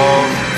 of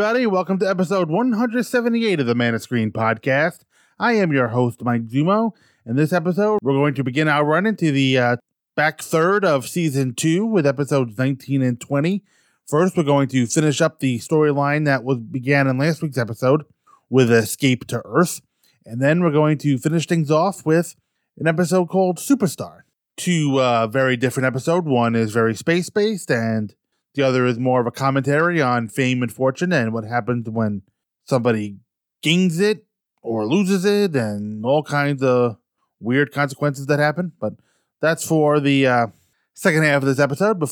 everybody, welcome to episode 178 of the Man of Screen podcast. I am your host, Mike Zummo. In this episode, we're going to begin our run into the uh, back third of season two with episodes 19 and 20. First, we're going to finish up the storyline that was began in last week's episode with Escape to Earth. And then we're going to finish things off with an episode called Superstar. Two uh, very different episodes. One is very space based, and the other is more of a commentary on fame and fortune and what happens when somebody gains it or loses it and all kinds of weird consequences that happen. But that's for the uh, second half of this episode.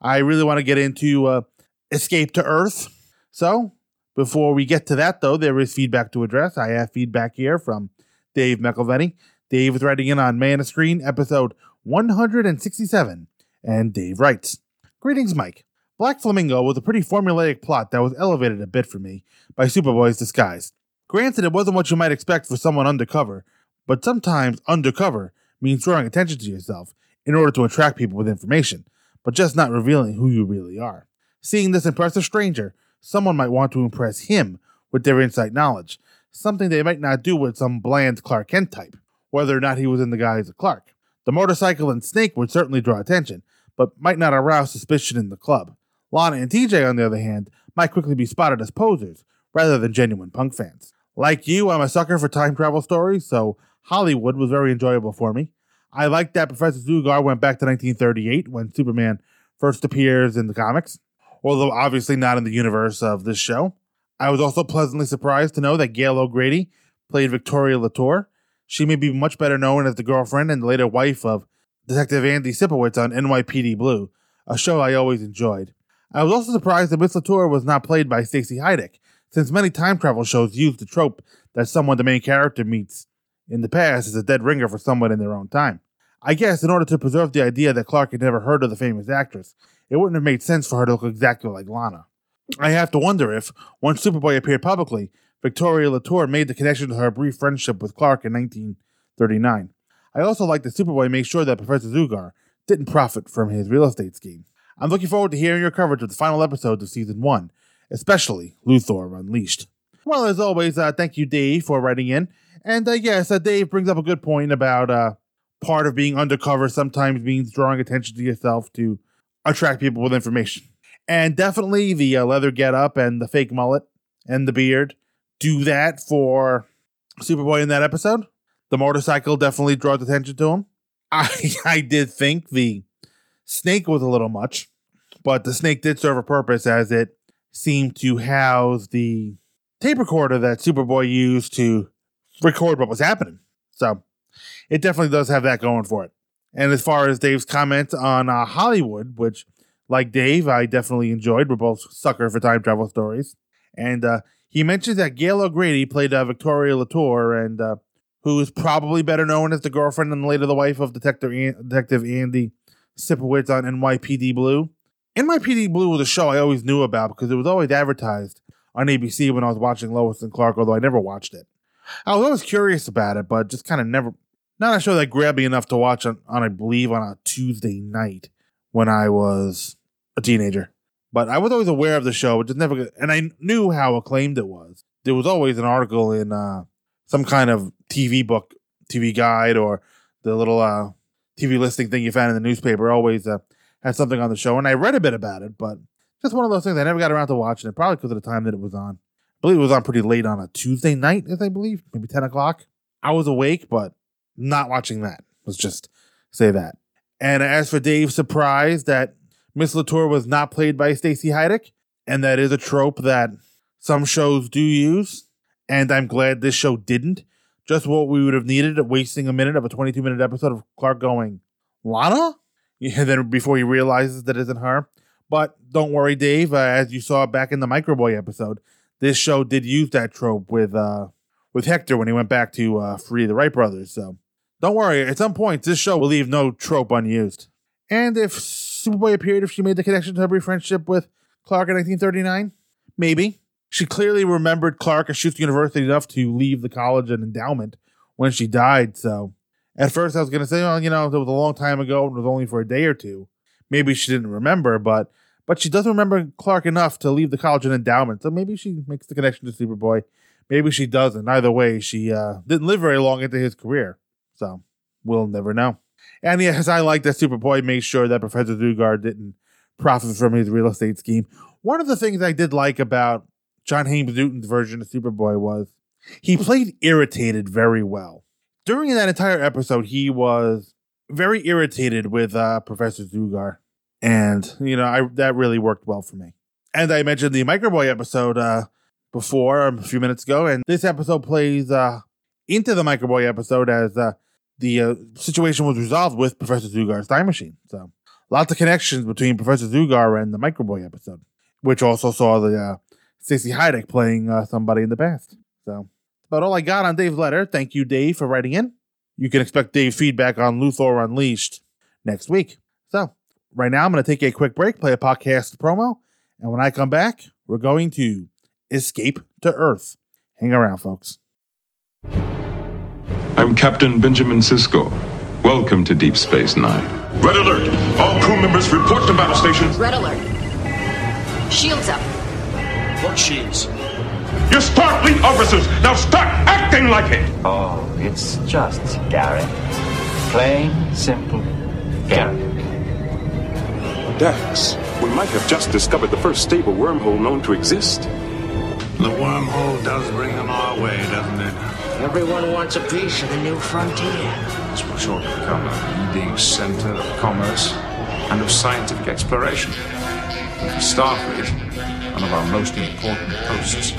I really want to get into uh, Escape to Earth. So before we get to that, though, there is feedback to address. I have feedback here from Dave McElveny. Dave is writing in on Man of Screen, episode 167. And Dave writes Greetings, Mike. Black Flamingo was a pretty formulaic plot that was elevated a bit for me by Superboy's disguise. Granted, it wasn't what you might expect for someone undercover, but sometimes undercover means drawing attention to yourself in order to attract people with information, but just not revealing who you really are. Seeing this impress a stranger, someone might want to impress him with their inside knowledge, something they might not do with some bland Clark Kent type, whether or not he was in the guise of Clark. The motorcycle and snake would certainly draw attention, but might not arouse suspicion in the club. Lana and TJ, on the other hand, might quickly be spotted as posers rather than genuine punk fans. Like you, I'm a sucker for time travel stories, so Hollywood was very enjoyable for me. I liked that Professor Zugar went back to 1938 when Superman first appears in the comics, although obviously not in the universe of this show. I was also pleasantly surprised to know that Gail O'Grady played Victoria Latour. She may be much better known as the girlfriend and later wife of Detective Andy Sipowicz on NYPD Blue, a show I always enjoyed. I was also surprised that Miss Latour was not played by Stacy Haiduk, since many time travel shows use the trope that someone the main character meets in the past is a dead ringer for someone in their own time. I guess in order to preserve the idea that Clark had never heard of the famous actress, it wouldn't have made sense for her to look exactly like Lana. I have to wonder if, once Superboy appeared publicly, Victoria Latour made the connection to her brief friendship with Clark in 1939. I also like that Superboy made sure that Professor Zugar didn't profit from his real estate scheme. I'm looking forward to hearing your coverage of the final episodes of season one, especially Luthor Unleashed. Well, as always, uh, thank you, Dave, for writing in. And uh, yes, uh, Dave brings up a good point about uh, part of being undercover sometimes means drawing attention to yourself to attract people with information. And definitely the uh, leather getup and the fake mullet and the beard do that for Superboy in that episode. The motorcycle definitely draws attention to him. I I did think the snake was a little much, but the snake did serve a purpose as it seemed to house the tape recorder that Superboy used to record what was happening. So it definitely does have that going for it. And as far as Dave's comment on uh, Hollywood, which, like Dave, I definitely enjoyed. We're both sucker for time travel stories. And uh, he mentioned that Gail O'Grady played uh, Victoria Latour, and uh, who is probably better known as the girlfriend and later the wife of Detective An- Detective Andy Sipowicz on NYPD Blue. NYPD Blue was a show I always knew about because it was always advertised on ABC when I was watching Lois and Clark, although I never watched it. I was always curious about it, but just kind of never. Not a show that grabbed me enough to watch on, on, I believe, on a Tuesday night when I was a teenager. But I was always aware of the show, but just never, and I knew how acclaimed it was. There was always an article in uh, some kind of TV book, TV guide, or the little uh, TV listing thing you found in the newspaper always uh, had something on the show. And I read a bit about it, but just one of those things I never got around to watching it, probably because of the time that it was on. I believe it was on pretty late on a Tuesday night, as I believe, maybe 10 o'clock. I was awake, but not watching that. Let's just say that. And as for Dave's surprise that Miss Latour was not played by Stacy Haiduk, and that is a trope that some shows do use, and I'm glad this show didn't. Just what we would have needed, wasting a minute of a 22 minute episode of Clark going, Lana? And then before he realizes that isn't her. But don't worry, Dave. Uh, as you saw back in the Microboy episode, this show did use that trope with uh, with Hector when he went back to uh, free the Wright brothers. So don't worry. At some point, this show will leave no trope unused. And if Superboy appeared, if she made the connection to her friendship with Clark in 1939, maybe she clearly remembered Clark at Shuster University enough to leave the college and endowment when she died. So at first, I was going to say, well, you know, it was a long time ago and it was only for a day or two. Maybe she didn't remember, but but she doesn't remember Clark enough to leave the college and endowment. So maybe she makes the connection to Superboy. Maybe she doesn't. Either way, she uh, didn't live very long into his career. So we'll never know. And yes, I like that Superboy made sure that Professor Dugard didn't profit from his real estate scheme. One of the things I did like about John Haymes Newton's version of Superboy was he played irritated very well. During that entire episode, he was very irritated with uh, Professor Dugard and you know I that really worked well for me. And I mentioned the Microboy episode uh, before a few minutes ago, and this episode plays uh, into the Microboy episode as uh, the uh, situation was resolved with Professor Dugard's time machine. So lots of connections between Professor Dugard and the Microboy episode, which also saw the Stacy Haiduk playing uh, somebody in the past. So about all I got on Dave's letter. Thank you, Dave, for writing in. You can expect Dave feedback on Luthor Unleashed next week. So right now, I'm going to take a quick break, play a podcast promo, and when I come back, we're going to escape to Earth. Hang around, folks. I'm Captain Benjamin Sisko. Welcome to Deep Space Nine. Red alert! All crew members report to battle stations. Red alert. Shields up. What shields? You're Starfleet officers! Now start acting like it! Oh, it's just Garak. Plain, simple Garak. Dax, we might have just discovered the first stable wormhole known to exist. The wormhole does bring them our way, doesn't it? Everyone wants a piece of the new frontier. This will shortly become a leading center of commerce and of scientific exploration. And for Starfleet, one of our most important posts.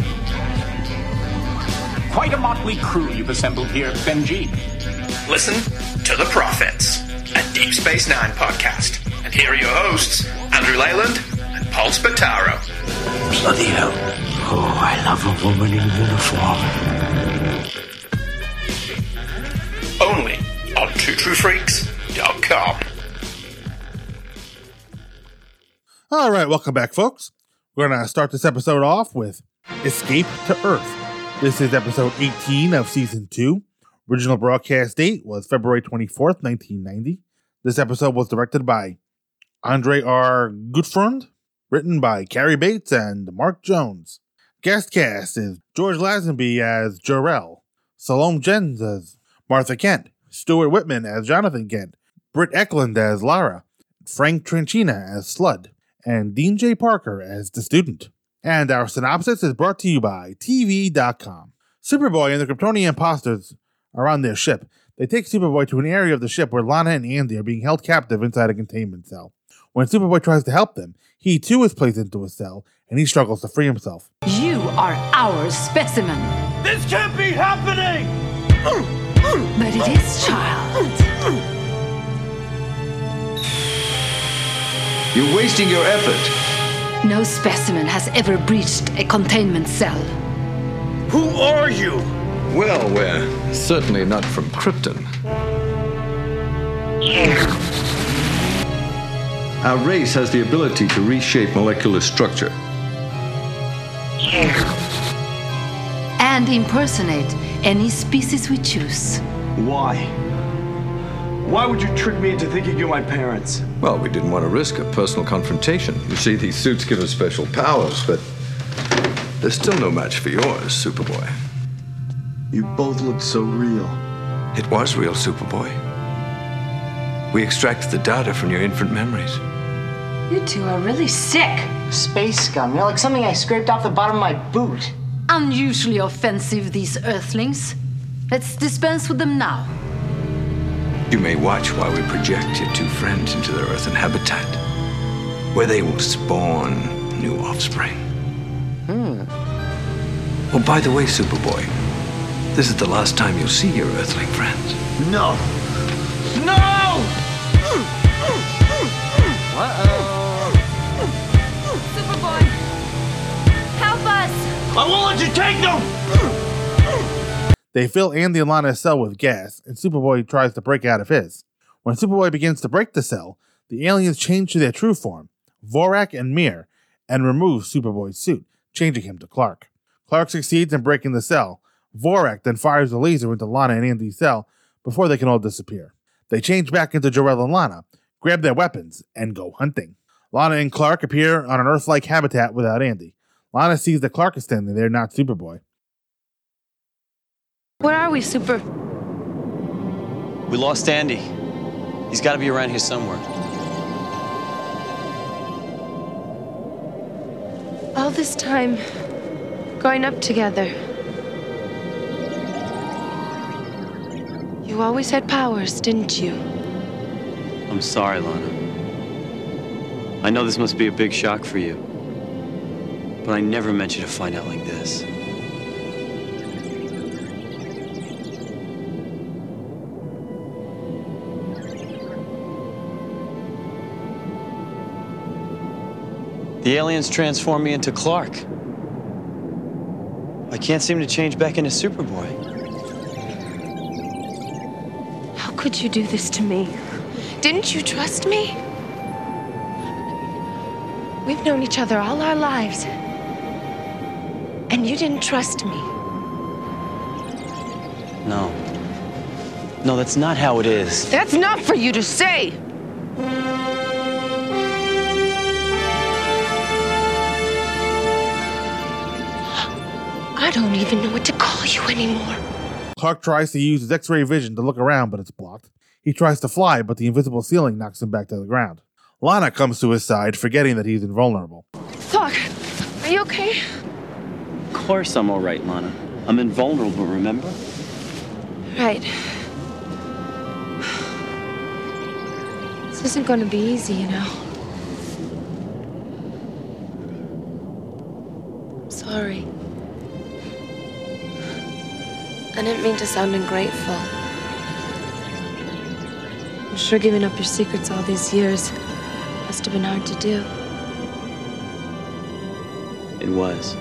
Quite a motley crew you've assembled here, Benji. Listen to The Prophets, a Deep Space Nine podcast. And here are your hosts, Andrew Leyland and Paul Spataro. Bloody hell. Oh, I love a woman in uniform. Only on TwoTrueFreaks.com. All right, welcome back, folks. We're going to start this episode off with Escape to Earth. This is episode 18 of season 2. Original broadcast date was February 24th, 1990. This episode was directed by Andre R. Gutfreund, written by Cary Bates and Mark Jones. Guest cast is George Lazenby as Jor-El, Salome Jens as Martha Kent, Stuart Whitman as Jonathan Kent, Britt Ekland as Lara, Frank Tranchina as Slud, and Dean J. Parker as the student. And our synopsis is brought to you by TV.com. Superboy and the Kryptonian imposters are on their ship. They take Superboy to an area of the ship where Lana and Andy are being held captive inside a containment cell. When Superboy tries to help them, he too is placed into a cell and he struggles to free himself. You are our specimen. This can't be happening! But it is, child. You're wasting your effort. No specimen has ever breached a containment cell. Who are you? Well, we're certainly not from Krypton. Our race has the ability to reshape molecular structure. And impersonate any species we choose. Why? Why would you trick me into thinking you're my parents? Well, we didn't want to risk a personal confrontation. You see, these suits give us special powers, but they're still no match for yours, Superboy. You both look so real. It was real, Superboy. We extracted the data from your infant memories. You two are really sick. Space scum. You're like something I scraped off the bottom of my boot. Unusually offensive, these earthlings. Let's dispense with them now. You may watch while we project your two friends into their earthen habitat, where they will spawn new offspring. Hmm. Oh, by the way, Superboy, this is the last time you'll see your earthling friends. No! No! Uh-oh. Superboy, help us! I won't let you take them! They fill Andy and Lana's cell with gas, and Superboy tries to break out of his. When Superboy begins to break the cell, the aliens change to their true form, Vorak and Mir, and remove Superboy's suit, changing him to Clark. Clark succeeds in breaking the cell. Vorak then fires a laser into Lana and Andy's cell before they can all disappear. They change back into Jor-El and Lana, grab their weapons, and go hunting. Lana and Clark appear on an Earth like habitat without Andy. Lana sees that Clark is standing there, not Superboy. Where are we, Super? We lost Andy. He's got to be around here somewhere. All this time, growing up together. You always had powers, didn't you? I'm sorry, Lana. I know this must be a big shock for you. But I never meant you to find out like this. The aliens transformed me into Clark. I can't seem to change back into Superboy. How could you do this to me? Didn't you trust me? We've known each other all our lives. And you didn't trust me. No. No, that's not how it is. That's not for you to say. I don't even know what to call you anymore. Clark tries to use his X ray vision to look around, but it's blocked. He tries to fly, but the invisible ceiling knocks him back to the ground. Lana comes to his side, forgetting that he's invulnerable. Clark, are you okay? Of course I'm all right, Lana. I'm invulnerable, remember? Right. This isn't going to be easy, you know. I'm sorry. I didn't mean to sound ungrateful. I'm sure giving up your secrets all these years must have been hard to do. It was.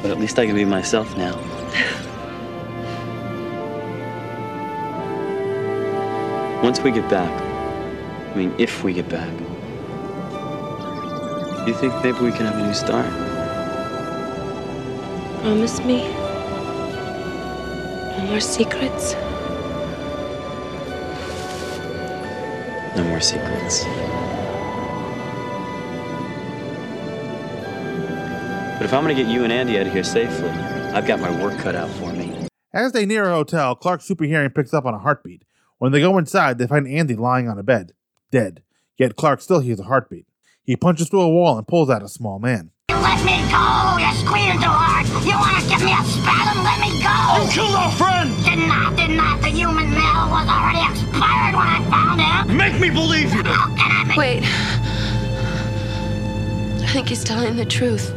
But at least I can be myself now. Once we get back, I mean, if we get back, do you think maybe we can have a new start? Promise me? No more secrets? No more secrets. But if I'm gonna get you and Andy out of here safely, I've got my work cut out for me. As they near a hotel, Clark's super hearing picks up on a heartbeat. When they go inside, they find Andy lying on a bed, dead. Yet Clark still hears a heartbeat. He punches through a wall and pulls out a small man. Let me go! You're squeezing too hard! You want to give me a spasm? Let me go! You killed our friend! Did not, did not. The human male was already expired when I found him! Make me believe you! How can I make... Wait. I think he's telling the truth.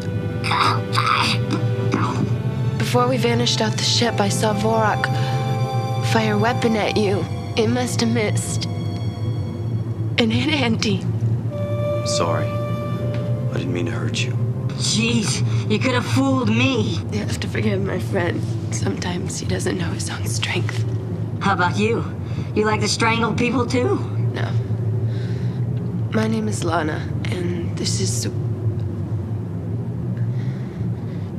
Before we vanished off the ship, I saw Vorak fire a weapon at you. It must have missed. And hit Andy. Sorry. I didn't mean to hurt you. Jeez, you could have fooled me. You have to forgive my friend. Sometimes he doesn't know his own strength. How about you? You like to strangle people too? No. My name is Lana, and this is.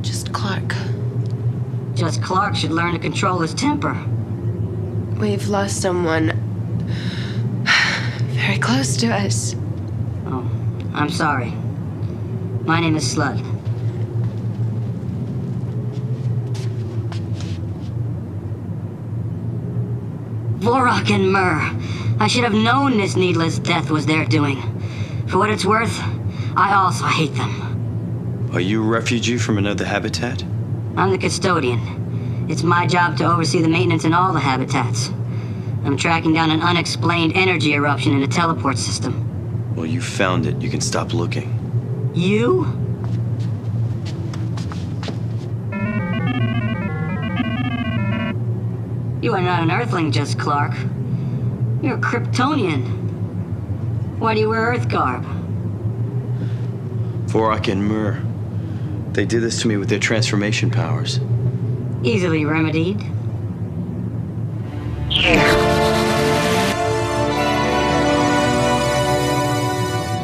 just Clark. Just Clark should learn to control his temper. We've lost someone very close to us. Oh, I'm sorry. My name is Slud. Vorak and Myrrh. I should have known this needless death was their doing. For what it's worth, I also hate them. Are you a refugee from another habitat? I'm the custodian. It's my job to oversee the maintenance in all the habitats. I'm tracking down an unexplained energy eruption in a teleport system. Well, you found it. You can stop looking. You? You are not an Earthling, just Clark. You're a Kryptonian. Why do you wear Earth garb? Vorak and Mur. They did this to me with their transformation powers. Easily remedied.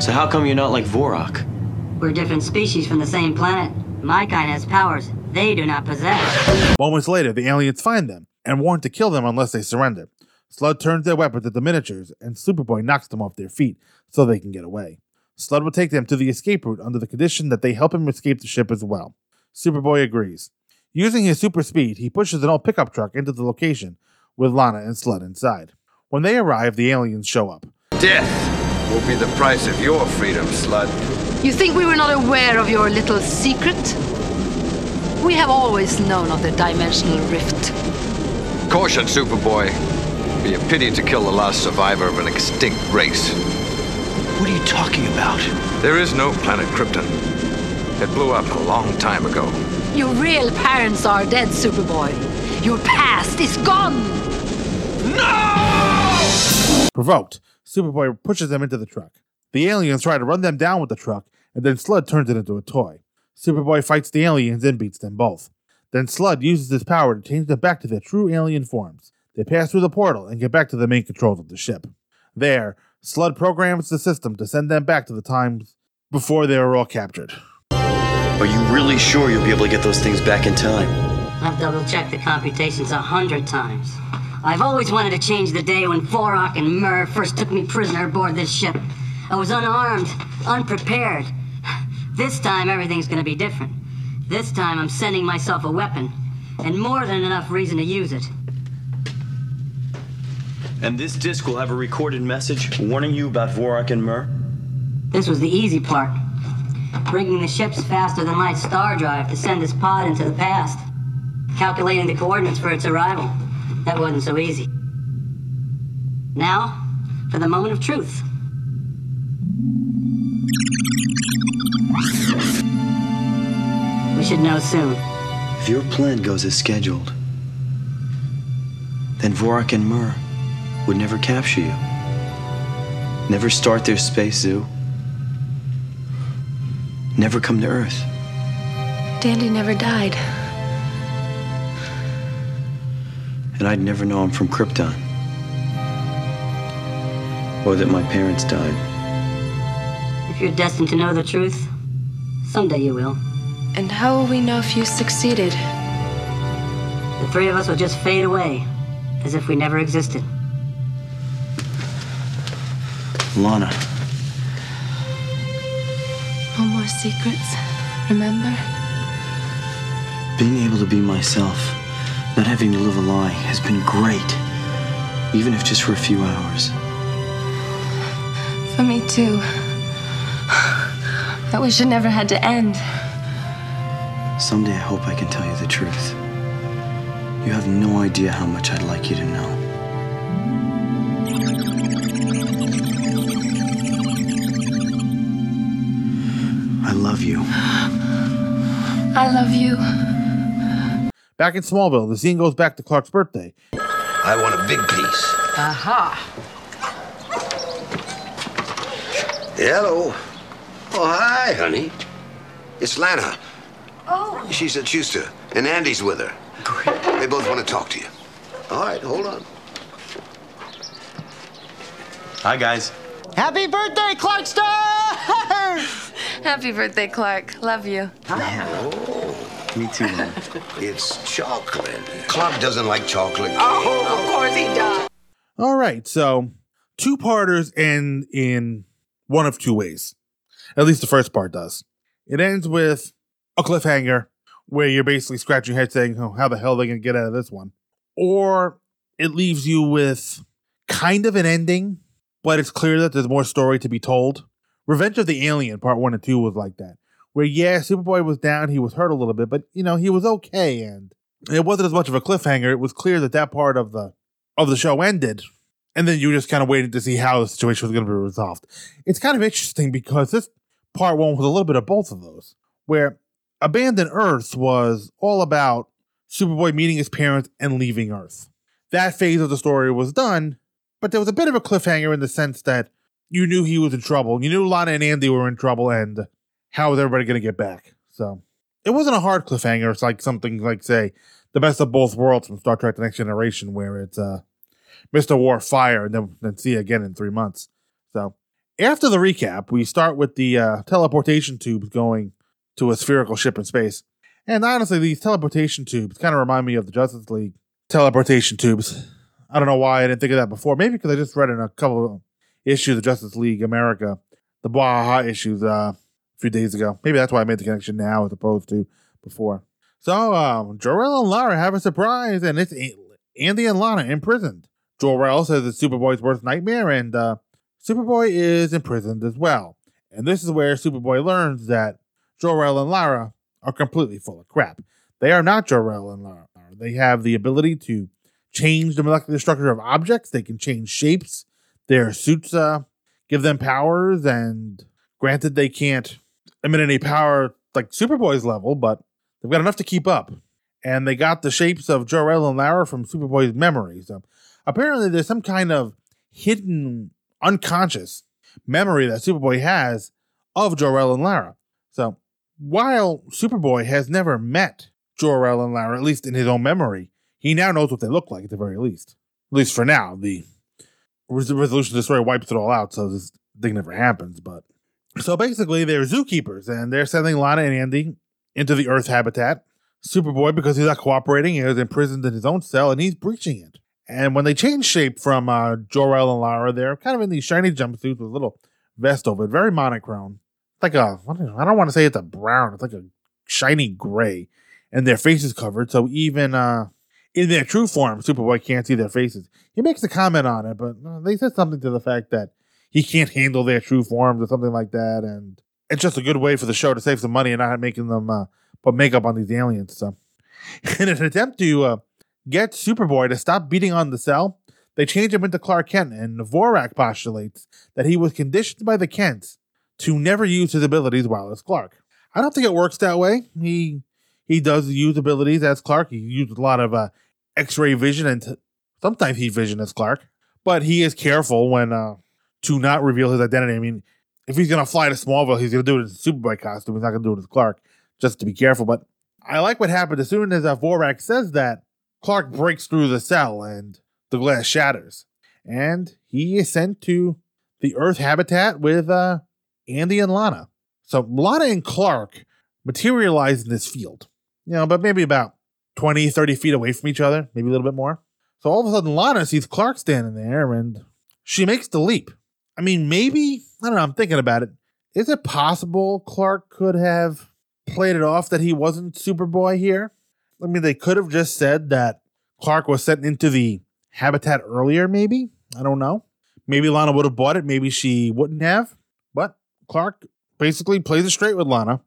So how come you're not like Vorak? We're different species from the same planet. My kind has powers they do not possess. Moments later, the aliens find them and warn to kill them unless they surrender. Slud turns their weapons at the miniatures, and Superboy knocks them off their feet so they can get away. Slud will take them to the escape route under the condition that they help him escape the ship as well. Superboy agrees. Using his super speed, he pushes an old pickup truck into the location with Lana and Slud inside. When they arrive, the aliens show up. Death will be the price of your freedom, Slud. You think we were not aware of your little secret? We have always known of the dimensional rift. Caution, Superboy. Be a pity to kill the last survivor of an extinct race. What are you talking about? There is no planet Krypton. It blew up a long time ago. Your real parents are dead, Superboy. Your past is gone. No! Provoked, Superboy pushes them into the truck. The aliens try to run them down with the truck, and then Slud turns it into a toy. Superboy fights the aliens and beats them both. Then Slud uses his power to change them back to their true alien forms. They pass through the portal and get back to the main controls of the ship. There, Slud programs the system to send them back to the times before they were all captured. Are you really sure you'll be able to get those things back in time? I've double checked the computations a hundred times. I've always wanted to change the day when Vorak and Mur first took me prisoner aboard this ship. I was unarmed, unprepared. This time everything's gonna be different. This time I'm sending myself a weapon, and more than enough reason to use it. And this disc will have a recorded message warning you about Vorak and Mur? This was the easy part. Bringing the ship's faster than light star drive to send this pod into the past. Calculating the coordinates for its arrival. That wasn't so easy. Now, for the moment of truth. We should know soon. If your plan goes as scheduled, then Vorak and Mur would never capture you. Never start their space zoo. Never come to Earth. Dandy never died. And I'd never know him from Krypton. Or that my parents died. If you're destined to know the truth, someday you will. And how will we know if you succeeded? The three of us will just fade away, as if we never existed. Lana. No more secrets, remember? Being able to be myself, not having to live a lie, has been great. Even if just for a few hours. For me too. I wish it never had to end. Someday I hope I can tell you the truth. You have no idea how much I'd like you to know. I love you. I love you. Back in Smallville, the scene goes back to Clark's birthday. I want a big piece. Aha. Hello. Oh, hi, honey. It's Lana. Oh. She's at Shuster, and Andy's with her. Great. They both want to talk to you. All right, hold on. Hi, guys. Happy birthday, Clark Clarkster! Happy birthday, Clark. Love you. Oh, Me too, Lana. it's chocolate. Clark doesn't like chocolate. Oh, of course he does. All right, so two parters end in one of two ways. At least the first part does. It ends with a cliffhanger where you're basically scratching your head saying, oh, how the hell are they going to get out of this one? Or it leaves you with kind of an ending, but it's clear that there's more story to be told. Revenge of the Alien, part one and two, was like that. Where, yeah, Superboy was down, he was hurt a little bit, but, you know, he was okay. And it wasn't as much of a cliffhanger. It was clear that that part of the of the show ended. And then you just kind of waited to see how the situation was going to be resolved. It's kind of interesting because this part one was a little bit of both of those, where Abandoned Earth was all about Superboy meeting his parents and leaving Earth. That phase of the story was done, but there was a bit of a cliffhanger in the sense that you knew he was in trouble. You knew Lana and Andy were in trouble, and how is everybody going to get back? So it wasn't a hard cliffhanger. It's like something like, say, the best of both worlds from Star Trek The Next Generation, where it's uh, Mr. Worf fire and then, then see you again in three months. So after the recap, we start with the uh, teleportation tubes going to a spherical ship in space. And honestly, these teleportation tubes kind of remind me of the Justice League teleportation tubes. I don't know why I didn't think of that before. Maybe because I just read in a couple of issues of Justice League America, the Baja issues uh, a few days ago. Maybe that's why I made the connection now as opposed to before. So, um, Jor-El and Lara have a surprise, and it's Andy and Lana imprisoned. Jor-El says it's Superboy's worst nightmare, and uh, Superboy is imprisoned as well. And this is where Superboy learns that Jor-El and Lara are completely full of crap. They are not Jor-El and Lara. They have the ability to change the molecular structure of objects. They can change shapes. Their suits uh, give them powers, and granted, they can't emit any power like Superboy's level, but they've got enough to keep up. And they got the shapes of Jor-El and Lara from Superboy's memories. So apparently, there's some kind of hidden, unconscious memory that Superboy has of Jor-El and Lara. So while Superboy has never met Jor-El and Lara, at least in his own memory, he now knows what they look like at the very least. At least for now. The resolution of the story wipes it all out, so this thing never happens. But so basically, they're zookeepers, and they're sending Lana and Andy into the Earth habitat. Superboy, because he's not cooperating, is imprisoned in his own cell, and he's breaching it. And when they change shape from uh, Jor-El and Lara, they're kind of in these shiny jumpsuits with a little vest over it, very monochrome. Like a, I don't want to say it's a brown, it's like a shiny gray, and their faces covered. So even uh, in their true form, Superboy can't see their faces. He makes a comment on it, but uh, they said something to the fact that he can't handle their true forms or something like that, and it's just a good way for the show to save some money and not making them uh, put makeup on these aliens. So, in an attempt to uh, get Superboy to stop beating on the cell, they change him into Clark Kent, and Vorak postulates that he was conditioned by the Kents to never use his abilities while as Clark. I don't think it works that way. He he does use abilities as Clark. He uses a lot of uh, X-ray vision and t- sometimes heat vision as Clark, but he is careful when uh, to not reveal his identity. I mean, if he's gonna fly to Smallville, he's gonna do it in Superboy costume. He's not gonna do it as Clark, just to be careful. But I like what happened as soon as uh, Vorak says that Clark breaks through the cell and the glass shatters, and he is sent to the Earth habitat with uh, Andy and Lana. So Lana and Clark materialize in this field you know, but maybe about 20, 30 feet away from each other, maybe a little bit more. So all of a sudden, Lana sees Clark standing there and she makes the leap. I mean, maybe, I don't know, I'm thinking about it. Is it possible Clark could have played it off that he wasn't Superboy here? I mean, they could have just said that Clark was sent into the habitat earlier, maybe. I don't know. Maybe Lana would have bought it. Maybe she wouldn't have. But Clark basically plays it straight with Lana.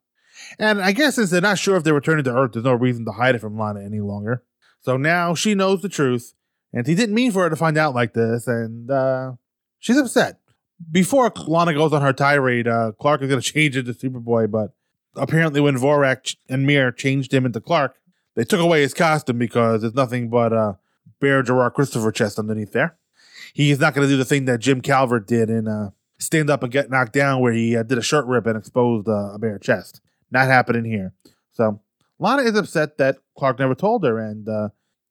And I guess since they're not sure if they're returning to Earth, there's no reason to hide it from Lana any longer. So now she knows the truth, and he didn't mean for her to find out like this, and uh, she's upset. Before Lana goes on her tirade, uh, Clark is going to change into Superboy, but apparently when Vorak and Mir changed him into Clark, they took away his costume because there's nothing but a bare Gerard Christopher chest underneath there. He is not going to do the thing that Jim Calvert did in uh, Stand Up and Get Knocked Down, where he uh, did a shirt rip and exposed uh, a bare chest. Not happening here. So Lana is upset that Clark never told her, and uh,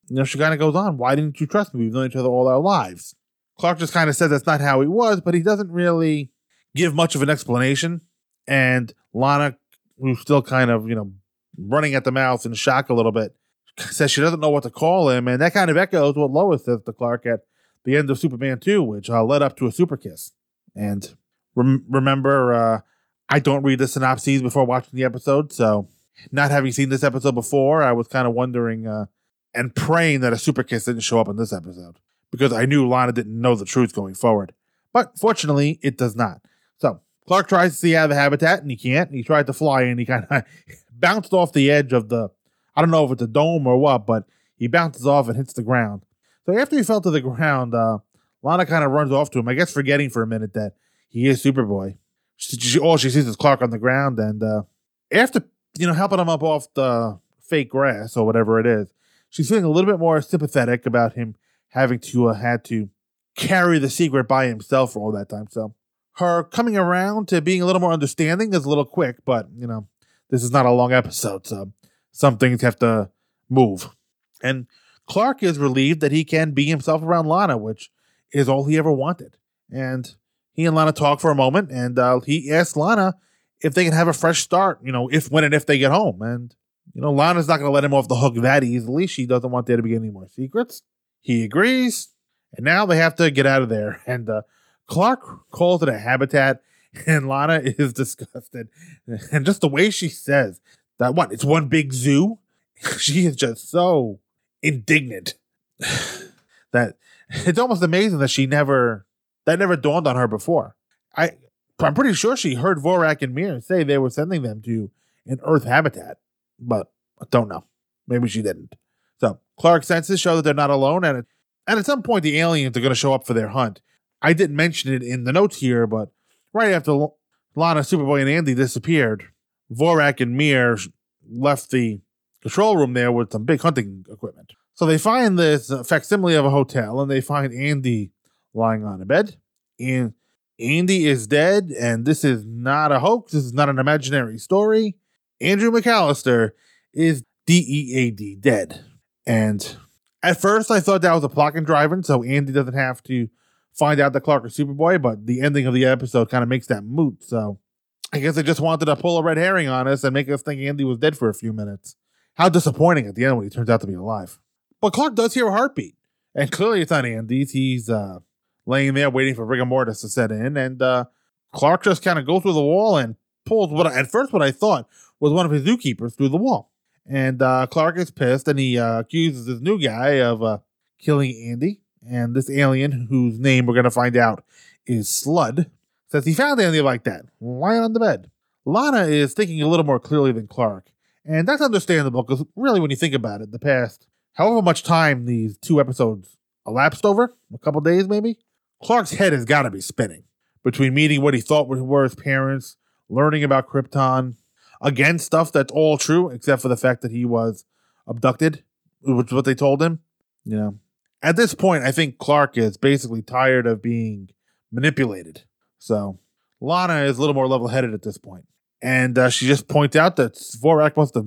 you know she kind of goes on. Why didn't you trust me? We've known each other all our lives. Clark just kind of says that's not how he was, but he doesn't really give much of an explanation. And Lana, who's still kind of you know running at the mouth in shock a little bit, says she doesn't know what to call him, and that kind of echoes what Lois says to Clark at the end of Superman 2, which uh, led up to a super kiss. And rem- remember, uh, I don't read the synopses before watching the episode, so not having seen this episode before, I was kind of wondering uh, and praying that a super kiss didn't show up in this episode because I knew Lana didn't know the truth going forward. But fortunately, it does not. So Clark tries to see out of the habitat and he can't. He tried to fly and he kind of bounced off the edge of the, I don't know if it's a dome or what, but he bounces off and hits the ground. So after he fell to the ground, uh, Lana kind of runs off to him, I guess forgetting for a minute that he is Superboy she, she, all she sees is Clark on the ground, and uh, after you know helping him up off the fake grass or whatever it is, she's feeling a little bit more sympathetic about him having to uh, had to carry the secret by himself for all that time. So her coming around to being a little more understanding is a little quick, but you know, this is not a long episode, so some things have to move. And Clark is relieved that he can be himself around Lana, which is all he ever wanted. And he and Lana talk for a moment, and uh, he asks Lana if they can have a fresh start, you know, if, when, and if they get home. And, you know, Lana's not going to let him off the hook that easily. She doesn't want there to be any more secrets. He agrees, and now they have to get out of there. And uh, Clark calls it a habitat, and Lana is disgusted. And just the way she says that, what, it's one big zoo? she is just so indignant that it's almost amazing that she never that never dawned on her before. I I'm pretty sure she heard Vorak and Mir say they were sending them to an Earth habitat, but I don't know. Maybe she didn't. So Clark's senses show that they're not alone, and and at some point the aliens are going to show up for their hunt. I didn't mention it in the notes here, but right after Lana, Superboy, and Andy disappeared, Vorak and Mir left the control room there with some big hunting equipment. So they find this facsimile of a hotel, and they find Andy lying on a bed. And Andy is dead, and this is not a hoax. This is not an imaginary story. Andrew McAlister is DEAD dead. And at first, I thought that was a plot contrivance, so Andy doesn't have to find out that Clark is Superboy, but the ending of the episode kind of makes that moot. So I guess they just wanted to pull a red herring on us and make us think Andy was dead for a few minutes. How disappointing at the end when he turns out to be alive. But Clark does hear a heartbeat, and clearly it's not Andy's. He's uh, laying there waiting for rigor mortis to set in, and uh, Clark just kind of goes through the wall and pulls what at first what I thought was one of his zookeepers through the wall. And uh, Clark is pissed, and he uh, accuses this new guy of uh, killing Andy. And this alien, whose name we're going to find out is Slud, says he found Andy like that, lying on the bed. Lana is thinking a little more clearly than Clark, and that's understandable because really, when you think about it, the past however much time these two episodes elapsed over, a couple days maybe, Clark's head has got to be spinning between meeting what he thought were his parents, learning about Krypton, again, stuff that's all true, except for the fact that he was abducted, which is what they told him. You know, at this point, I think Clark is basically tired of being manipulated. So Lana is a little more level headed at this point. And uh, she just points out that Vorak must have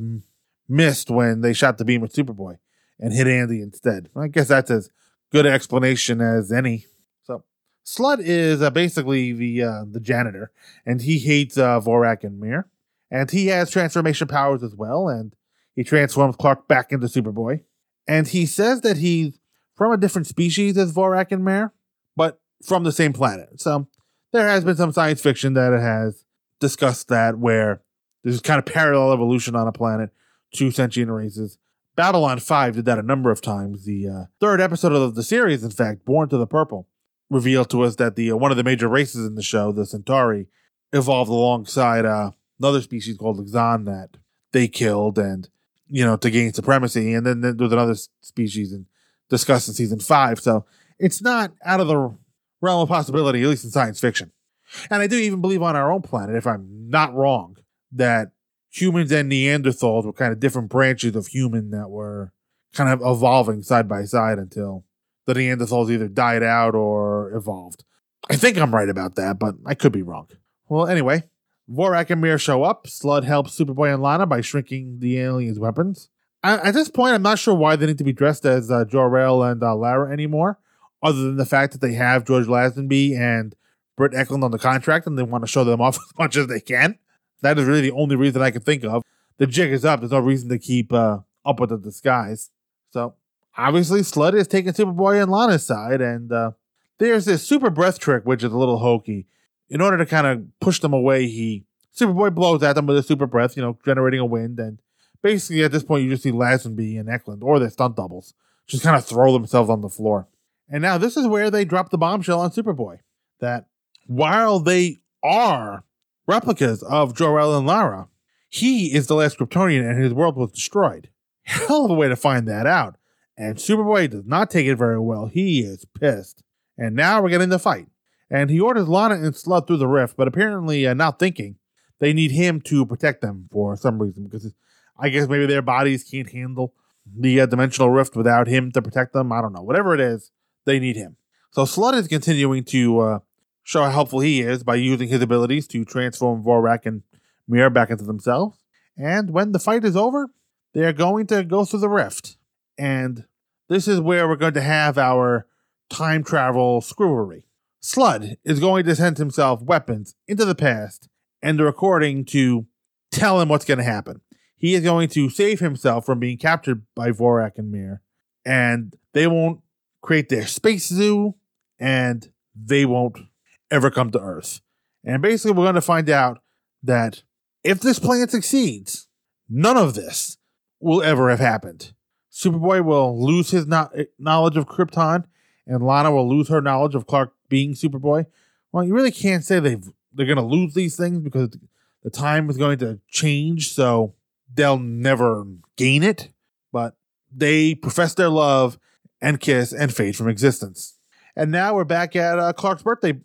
missed when they shot the beam with Superboy and hit Andy instead. I guess that's as good an explanation as any. So Slud is uh, basically the uh, the janitor, and he hates uh, Vorak and Mir. And he has transformation powers as well, and he transforms Clark back into Superboy. And he says that he's from a different species as Vorak and Mir, but from the same planet. So there has been some science fiction that has discussed that where there's kind of parallel evolution on a planet, two sentient races. Babylon 5 did that a number of times. The uh, third episode of the series, in fact, Born to the Purple, revealed to us that the uh, one of the major races in the show, the Centauri, evolved alongside uh, another species called Xon that they killed and, you know, to gain supremacy. And then, there was another species and discussed in season five. So it's not out of the realm of possibility, at least in science fiction. And I do even believe on our own planet, if I'm not wrong, that humans and Neanderthals were kind of different branches of human that were kind of evolving side by side until the Neanderthals either died out or evolved. I think I'm right about that, but I could be wrong. Well, anyway, Vorak and Mir show up. Slud helps Superboy and Lana by shrinking the aliens' weapons. At this point, I'm not sure why they need to be dressed as uh, Jor-El and uh, Lara anymore, other than the fact that they have George Lazenby and Britt Ekland on the contract and they want to show them off as much as they can. That is really the only reason I can think of. The jig is up. There's no reason to keep uh, up with the disguise. So obviously, Slud is taking Superboy and Lana's side, and uh, there's this super breath trick, which is a little hokey. In order to kind of push them away, he Superboy blows at them with a super breath, you know, generating a wind, and basically at this point you just see Lazenby and Ekland or their stunt doubles just kind of throw themselves on the floor. And now this is where they drop the bombshell on Superboy that while they are replicas of Jor-El and Lara, he is the last Kryptonian and his world was destroyed. Hell of a way to find that out. And Superboy does not take it very well. He is pissed. And now we're getting the fight. And he orders Lana and Slud through the rift, but apparently uh, not thinking they need him to protect them for some reason because I guess maybe their bodies can't handle the uh, dimensional rift without him to protect them. I don't know. Whatever it is, they need him. So Slud is continuing to uh, show how helpful he is by using his abilities to transform Vorak and Mir back into themselves. And when the fight is over, they are going to go through the rift. And this is where we're going to have our time travel screwery. Slud is going to send himself weapons into the past and the recording to tell him what's going to happen. He is going to save himself from being captured by Vorak and Mir, and they won't create their space zoo, and they won't ever come to Earth. And basically, we're going to find out that if this plan succeeds, none of this will ever have happened. Superboy will lose his no- eh, knowledge of Krypton, and Lana will lose her knowledge of Clark being Superboy. Well, you really can't say they've they're going to lose these things because the time is going to change, so they'll never gain it. But they profess their love and kiss and fade from existence. And now we're back at uh, Clark's birthday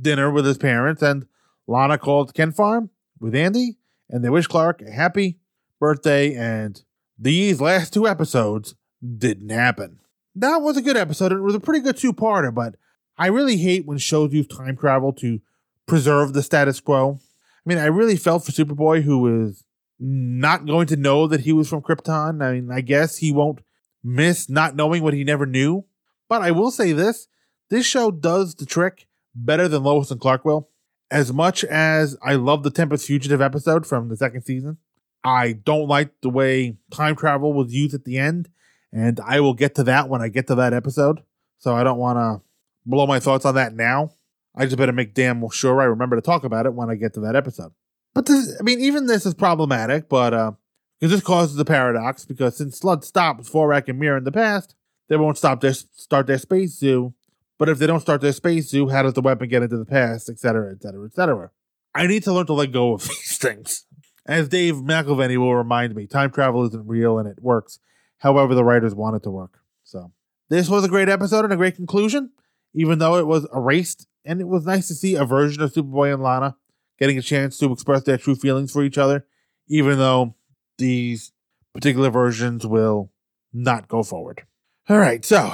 dinner with his parents, and Lana calls Kent Farm with Andy, and they wish Clark a happy birthday. And these last two episodes didn't happen. That was a good episode. It was a pretty good two parter, but I really hate when shows use time travel to preserve the status quo. I mean, I really felt for Superboy, who was not going to know that he was from Krypton. I mean, I guess he won't miss not knowing what he never knew. But I will say this this show does the trick better than Lois and Clark will. As much as I love the Tempus Fugitive episode from the second season, I don't like the way time travel was used at the end. And I will get to that when I get to that episode. So I don't want to blow my thoughts on that now. I just better make damn sure I remember to talk about it when I get to that episode. But this, I mean, even this is problematic, but uh, because this causes a paradox. Because since Slud stopped Vorak and Mir in the past, they won't stop their start their space zoo. But if they don't start their space zoo, how does the weapon get into the past, etc., etc., etc.? I need to learn to let go of these things. As Dave McIlvany will remind me, time travel isn't real and it works however the writers want it to work. So this was a great episode and a great conclusion, even though it was erased. And it was nice to see a version of Superboy and Lana getting a chance to express their true feelings for each other, even though these particular versions will not go forward. All right, so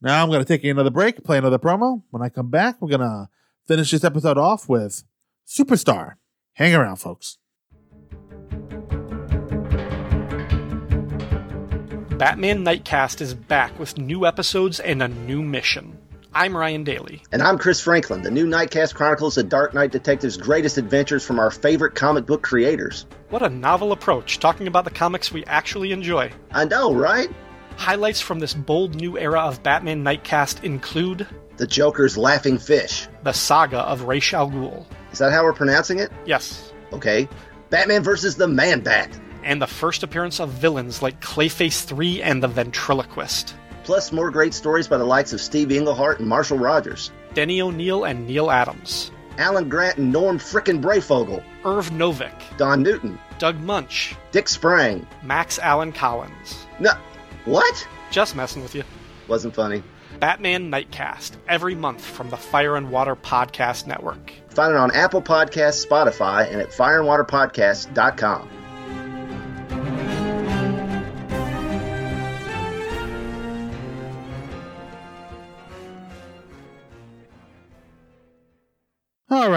now I'm going to take another break, play another promo. When I come back, we're going to finish this episode off with Superstar. Hang around, folks. Batman Nightcast is back with new episodes and a new mission. I'm Ryan Daly. And I'm Chris Franklin. The new Nightcast chronicles the Dark Knight Detective's greatest adventures from our favorite comic book creators. What a novel approach, talking about the comics we actually enjoy. I know, right? Highlights from this bold new era of Batman Nightcast include The Joker's Laughing Fish, the saga of Ra's al Ghul. Is that how we're pronouncing it? Yes. Okay. Batman versus the Man Bat. And the first appearance of villains like Clayface 3 and the Ventriloquist. Plus, more great stories by the likes of Steve Englehart and Marshall Rogers. Denny O'Neil and Neal Adams. Alan Grant and Norm Frickin' Breyfogle. Irv Novick. Don Newton. Doug Moench. Dick Sprang. Max Allan Collins. No. What? Just messing with you. Wasn't funny. Batman Nightcast, every month from the Fire and Water Podcast Network. Find it on Apple Podcasts, Spotify, and at fireandwaterpodcast.com.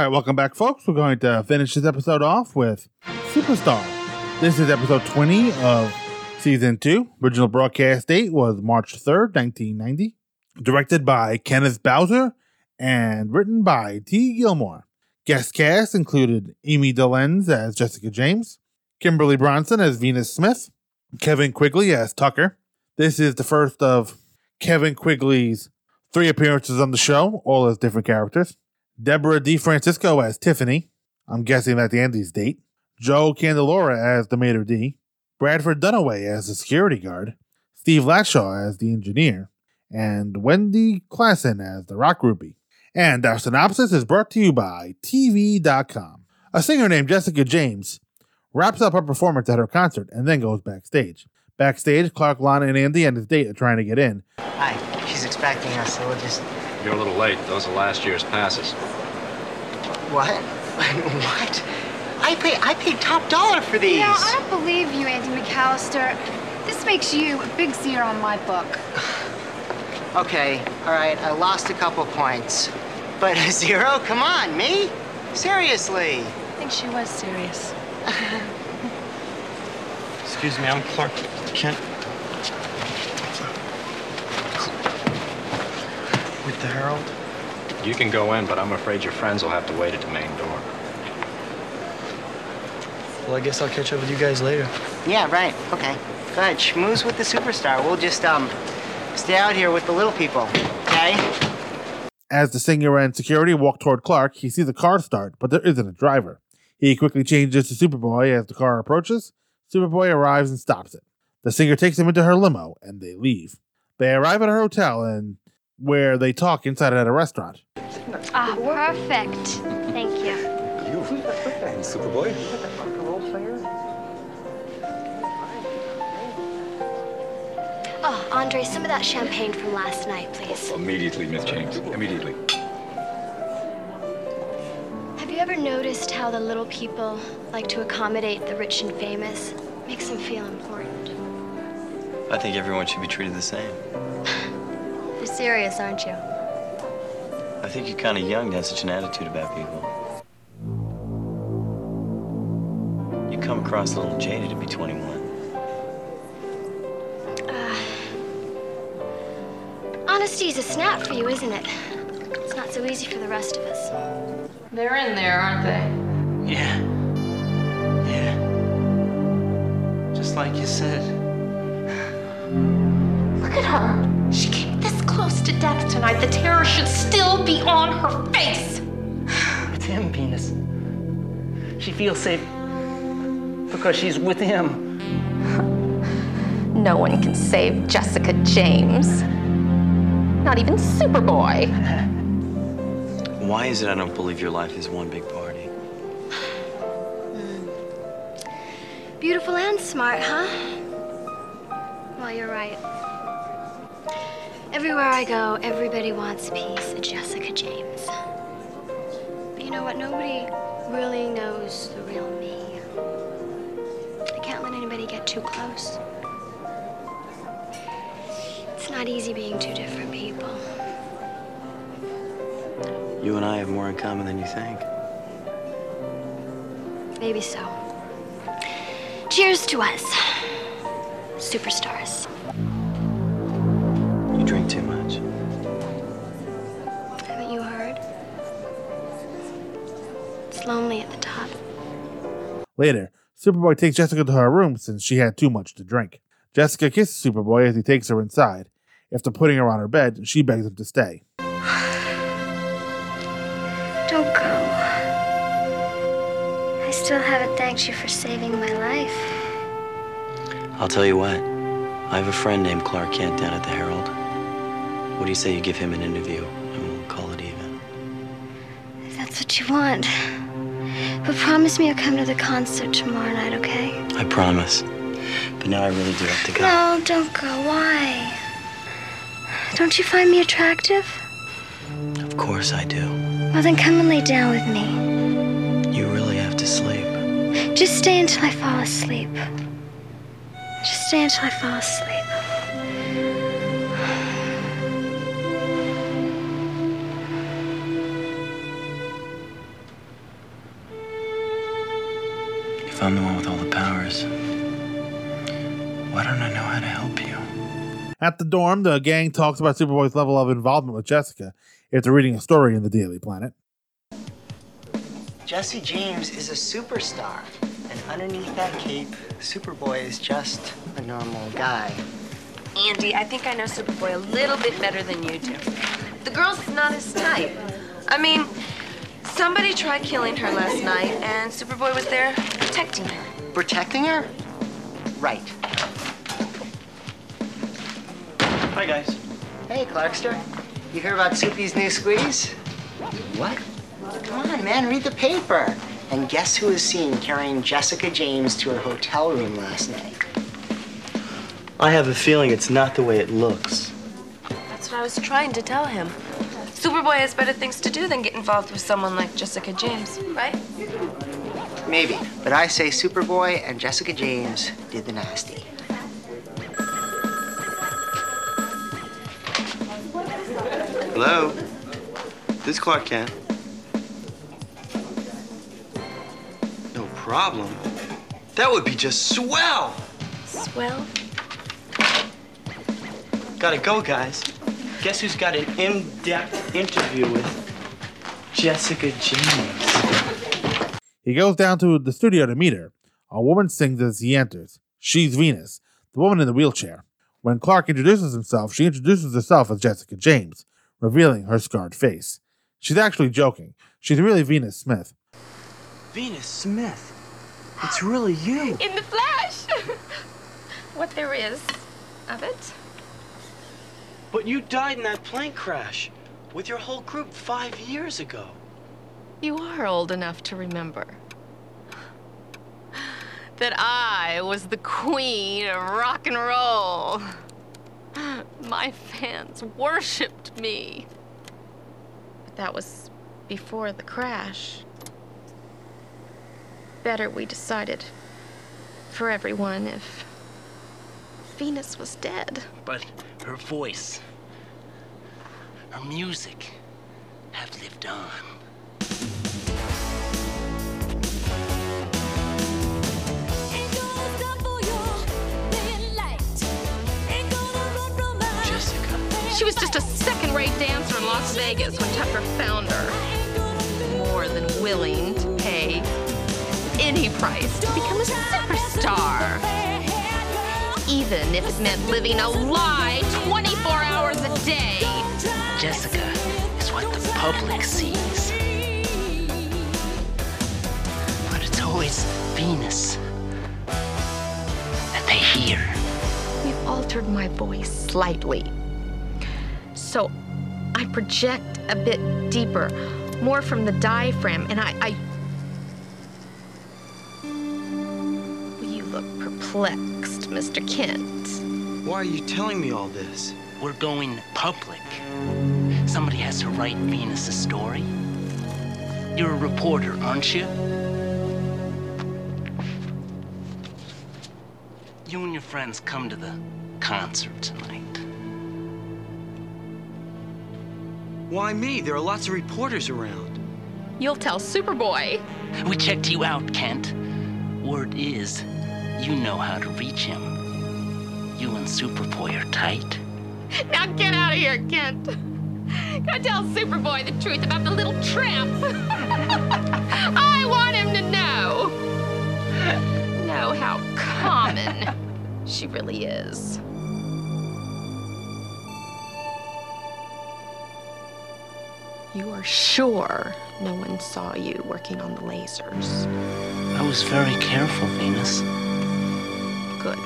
right, welcome back, folks. We're going to finish this episode off with Superstar. This is episode 20 of season 2. Original broadcast date was March 3rd, 1990. Directed by Kenneth Bowser and written by T. Gilmore. Guest cast included Ami Dolenz as Jessica James, Kimberly Bronson as Venus Smith, Kevin Quigley as Tucker. This is the first of Kevin Quigley's three appearances on the show, all as different characters. Deborah DeFrancisco as Tiffany. I'm guessing that's Andy's date. Joe Candelora as the Mater D. Bradford Dunaway as the security guard. Steve Latshaw as the engineer. And Wendy Klassen as the rock groupie. And our synopsis is brought to you by TV.com. A singer named Jessica James wraps up her performance at her concert and then goes backstage. Backstage, Clark, Lana, and Andy and his date are trying to get in. Hi, she's expecting us, so we'll just. You're a little late. Those are last year's passes. What? what? I pay I paid top dollar for these. Yeah, I don't believe you, Andy McAlister. This makes you a big zero on my book. Okay, all right, I lost a couple points. But a Zero, come on, me? Seriously. I think she was serious. Excuse me, I'm Clark Kent. With the Herald? You can go in, but I'm afraid your friends will have to wait at the main door. Well, I guess I'll catch up with you guys later. Yeah, right. Okay. Go ahead, schmooze with the superstar. We'll just, um, stay out here with the little people, okay? As the singer and security walk toward Clark, he sees a car start, but there isn't a driver. He quickly changes to Superboy as the car approaches. Superboy arrives and stops it. The singer takes him into her limo, and they leave. They arrive at her hotel, and where they talk inside at a restaurant. Ah, perfect. Thank you. You. Superboy? Oh, Andre, some of that champagne from last night, please. Immediately, Miss James. Immediately. Have you ever noticed how the little people like to accommodate the rich and famous? Makes them feel important. I think everyone should be treated the same. You're serious, aren't you? I think you're kind of young to have such an attitude about people. You come across a little jaded to be 21. Uh, honesty's a snap for you, isn't it? It's not so easy for the rest of us. They're in there, aren't they? Yeah. Yeah. Just like you said. Look at her. She came this close to death tonight. The terror should still be on her face. It's him, Venus. She feels safe because she's with him. No one can save Jessica James. Not even Superboy. Why is it I don't believe your life is one big party? Beautiful and smart, huh? Well, you're right. Everywhere I go, everybody wants a piece of Jessica James. But you know what? Nobody really knows the real me. I can't let anybody get too close. It's not easy being two different people. You and I have more in common than you think. Maybe so. Cheers to us, superstars. You drink too much. Haven't you heard? It's lonely at the top. Later, Superboy takes Jessica to her room since she had too much to drink. Jessica kisses Superboy as he takes her inside. After putting her on her bed, she begs him to stay. Don't go. I still haven't thanked you for saving my life. I'll tell you what. I have a friend named Clark Kent down at the Herald. What do you say you give him an interview and we'll call it even? If that's what you want. But promise me you'll come to the concert tomorrow night, okay? I promise. But now I really do have to go. No, don't go. Why? Don't you find me attractive? Of course I do. Well, then come and lay down with me. You really have to sleep. Just stay until I fall asleep. Just stay until I fall asleep. If I'm the one with all the powers, why don't I know how to help you? At the dorm, the gang talks about Superboy's level of involvement with Jessica after reading a story in the Daily Planet. Jesse James is a superstar. And underneath that cape, Superboy is just a normal guy. Andy, I think I know Superboy a little bit better than you do. The girl's not his type. I mean, somebody tried killing her last night, and Superboy was there protecting her. Protecting her? Right. Hi, guys. Hey, Clarkster. You hear about Soupy's new squeeze? What? Come on, man, read the paper. And guess who was seen carrying Jessica James to her hotel room last night? I have a feeling it's not the way it looks. That's what I was trying to tell him. Superboy has better things to do than get involved with someone like Jessica James, right? Maybe, but I say Superboy and Jessica James did the nasty. Hello? This Clark Kent. No problem. That would be just swell. Swell? Gotta go, guys. Guess who's got an in-depth interview with Jessica James? He goes down to the studio to meet her. A woman sings as he enters. She's Venus, the woman in the wheelchair. When Clark introduces himself, she introduces herself as Jessica James, revealing her scarred face. She's actually joking. She's really Venus Smith. Venus Smith. It's really you. In the flesh! what there is of it. But you died in that plane crash with your whole group five years ago. You are old enough to remember that I was the queen of rock and roll. My fans worshipped me. But that was before the crash. Better, we decided, for everyone, if Venus was dead. But her voice, her music have lived on. She was just a second rate dancer in Las Vegas when Tucker found her. More than willing to pay any price to become a superstar. Even if it meant living a lie 24 hours a day. Jessica is what the public sees. But it's always Venus that they hear. We've altered my voice slightly. So I project a bit deeper, more from the diaphragm, and I. I... You look perplexed, Mr. Kent. Why are you telling me all this? We're going public. Somebody has to write Venus' a story. You're a reporter, aren't you? You and your friends come to the concert tonight. Why me? There are lots of reporters around. You'll tell Superboy. We checked you out, Kent. Word is, you know how to reach him. You and Superboy are tight. Now get out of here, Kent. Go tell Superboy the truth about the little tramp. I want him to know. Know how common she really is. You are sure no one saw you working on the lasers. I was very careful, Venus. Good.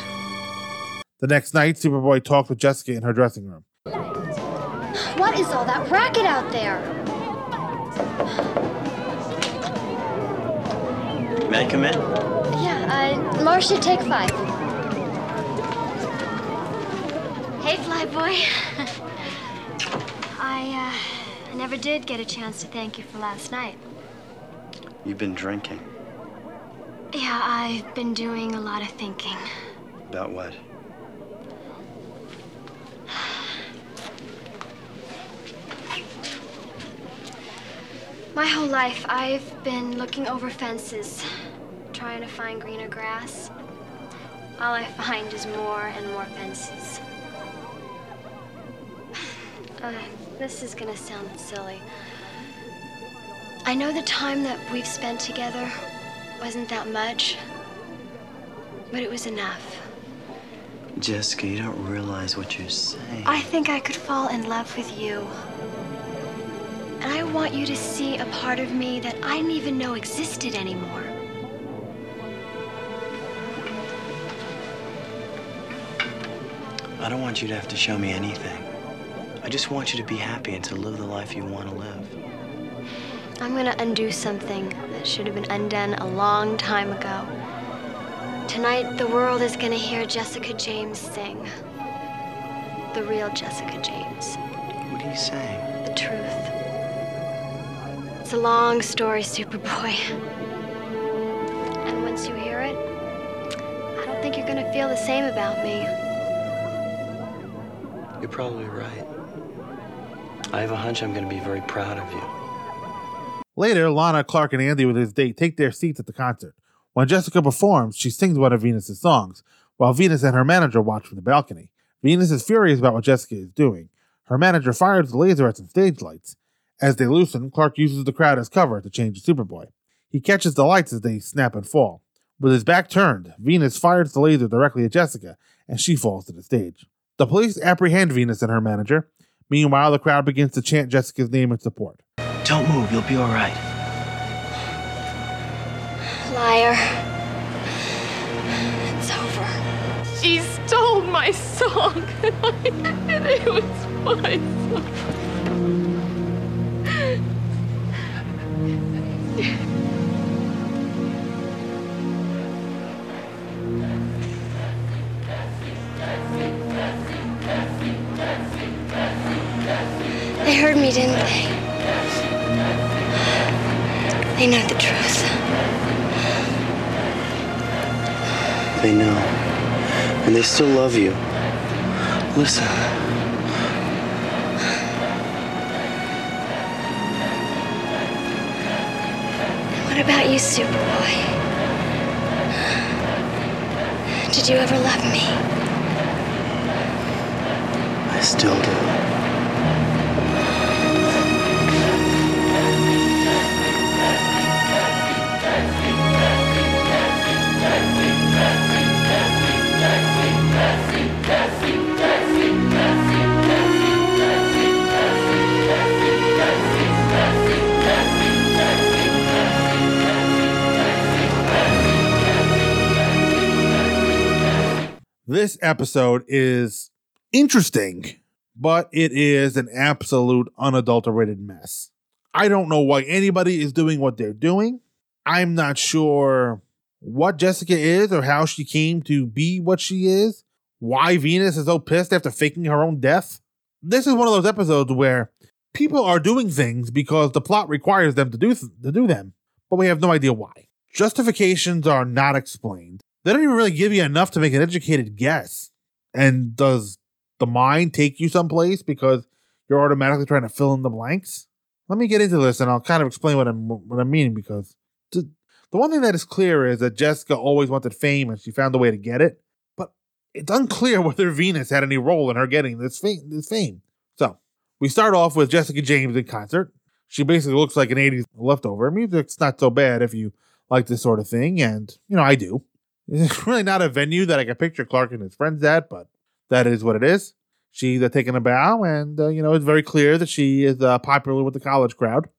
The next night, Superboy talked with Jessica in her dressing room. What is all that racket out there? May I come in? Yeah, uh, Marcia, take five. Hey, Flyboy. I, uh, I never did get a chance to thank you for last night. You've been drinking. Yeah, I've been doing a lot of thinking. About what? My whole life, I've been looking over fences, trying to find greener grass. All I find is more and more fences. Uh, this is gonna sound silly. I know the time that we've spent together wasn't that much, but it was enough. Jessica, you don't realize what you're saying. I think I could fall in love with you. And I want you to see a part of me that I didn't even know existed anymore. I don't want you to have to show me anything. I just want you to be happy and to live the life you want to live. I'm gonna undo something that should have been undone a long time ago. Tonight, the world is gonna hear Jessica James sing. The real Jessica James. What are you saying? The truth. It's a long story, Superboy. And once you hear it, I don't think you're gonna feel the same about me. You're probably right. I have a hunch I'm going to be very proud of you. Later, Lana, Clark, and Andy with his date take their seats at the concert. When Jessica performs, she sings one of Venus's songs, while Venus and her manager watch from the balcony. Venus is furious about what Jessica is doing. Her manager fires the laser at some stage lights. As they loosen, Clark uses the crowd as cover to change Superboy. He catches the lights as they snap and fall. With his back turned, Venus fires the laser directly at Jessica, and she falls to the stage. The police apprehend Venus and her manager. Meanwhile, the crowd begins to chant Jessica's name in support. Don't move, you'll be all right. Liar. It's over. She stole my song, and it was my song. They heard me, didn't they? They know the truth. They know. And they still love you. Listen. What about you, Superboy? Did you ever love me? I still do. This episode is interesting, but it is an absolute unadulterated mess. I don't know why anybody is doing what they're doing. I'm not sure what Jessica is or how she came to be what she is. Why Venus is so pissed after faking her own death. This is one of those episodes where people are doing things because the plot requires them to do to do them, but we have no idea why. Justifications are not explained. They don't even really give you enough to make an educated guess. And does the mind take you someplace because you're automatically trying to fill in the blanks? Let me get into this and I'll kind of explain what I'm what I'm meaning because the, the one thing that is clear is that Jessica always wanted fame and she found a way to get it, but it's unclear whether Venus had any role in her getting this fame. This fame. So we start off with Jessica James in concert. She basically looks like an 80s leftover. Music's not so bad if you like this sort of thing, and you know I do. It's really not a venue that I can picture Clark and his friends at, but that is what it is. She's uh, taking a bow, and uh, you know it's very clear that she is uh, popular with the college crowd.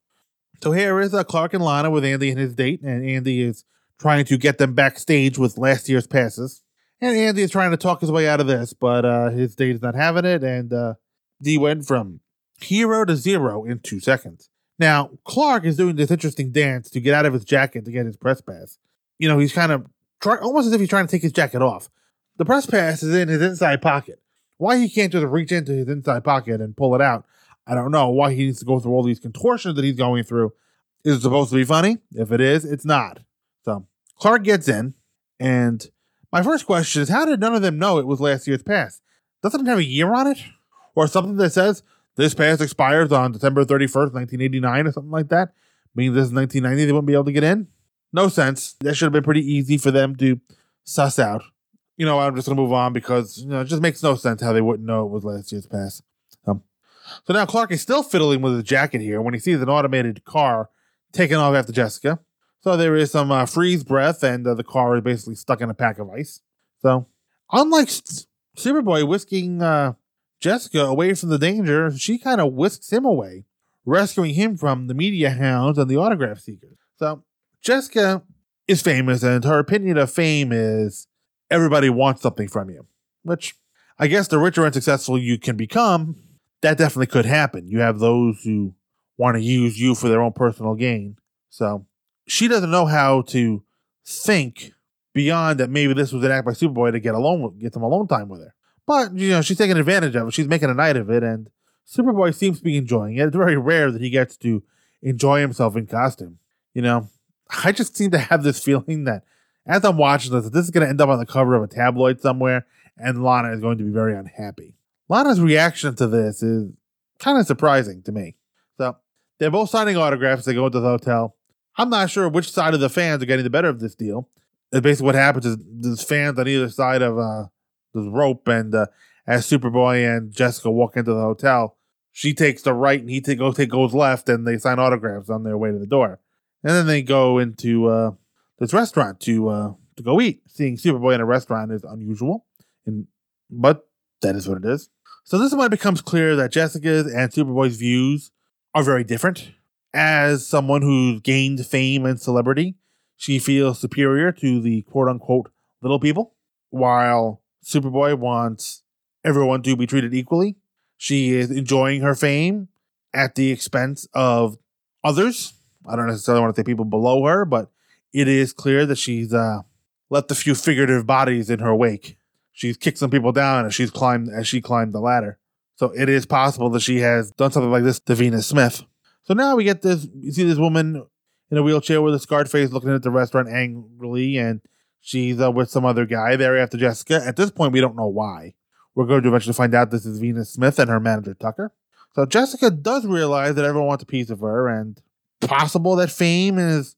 So here is uh, Clark and Lana with Andy and his date, and Andy is trying to get them backstage with last year's passes. And Andy is trying to talk his way out of this, but uh, his date is not having it, and uh, he went from hero to zero in two seconds. Now, Clark is doing this interesting dance to get out of his jacket to get his press pass. You know, he's kind of try, almost as if he's trying to take his jacket off. The press pass is in his inside pocket. Why he can't just reach into his inside pocket and pull it out, I don't know. Why he needs to go through all these contortions that he's going through. Is it supposed to be funny? If it is, it's not. So Clark gets in, and my first question is how did none of them know it was last year's pass? Doesn't it have a year on it? Or something that says this pass expires on December 31st, 1989, or something like that? Meaning this is 1990, they wouldn't be able to get in? No sense. That should have been pretty easy for them to suss out. You know, I'm just gonna move on because you know it just makes no sense how they wouldn't know it was last year's pass. Um, so now Clark is still fiddling with his jacket here when he sees an automated car taking off after Jessica. So there is some uh, freeze breath, and uh, the car is basically stuck in a pack of ice. So, unlike Superboy whisking uh, Jessica away from the danger, she kind of whisks him away, rescuing him from the media hounds and the autograph seekers. So, Jessica is famous, and her opinion of fame is everybody wants something from you, which I guess the richer and successful you can become, that definitely could happen. You have those who want to use you for their own personal gain. So she doesn't know how to think beyond that maybe this was an act by Superboy to get alone get some alone time with her. But you know, she's taking advantage of it. She's making a night of it, and Superboy seems to be enjoying it. It's very rare that he gets to enjoy himself in costume. You know, I just seem to have this feeling that as I'm watching this, this is going to end up on the cover of a tabloid somewhere, and Lana is going to be very unhappy. Lana's reaction to this is kind of surprising to me. So they're both signing autographs. They go into the hotel. I'm not sure which side of the fans are getting the better of this deal. And basically, what happens is there's fans on either side of uh, this rope, and uh, as Superboy and Jessica walk into the hotel, she takes the right and he take, goes left, and they sign autographs on their way to the door. And then they go into uh, this restaurant to uh, to go eat. Seeing Superboy in a restaurant is unusual, and but that is what it is. So this is when it becomes clear that Jessica's and Superboy's views are very different. As someone who's gained fame and celebrity, she feels superior to the quote unquote little people, while Superboy wants everyone to be treated equally. She is enjoying her fame at the expense of others. I don't necessarily want to say people below her, but it is clear that she's uh, left a few figurative bodies in her wake. She's kicked some people down as she's climbed as she climbed the ladder. So it is possible that she has done something like this to Venus Smith. So now we get this you see this woman in a wheelchair with a scarred face looking at the restaurant angrily, and she's uh, with some other guy there after Jessica. At this point, we don't know why. We're going to eventually find out this is Venus Smith and her manager Tucker. So Jessica does realize that everyone wants a piece of her, and possible that fame is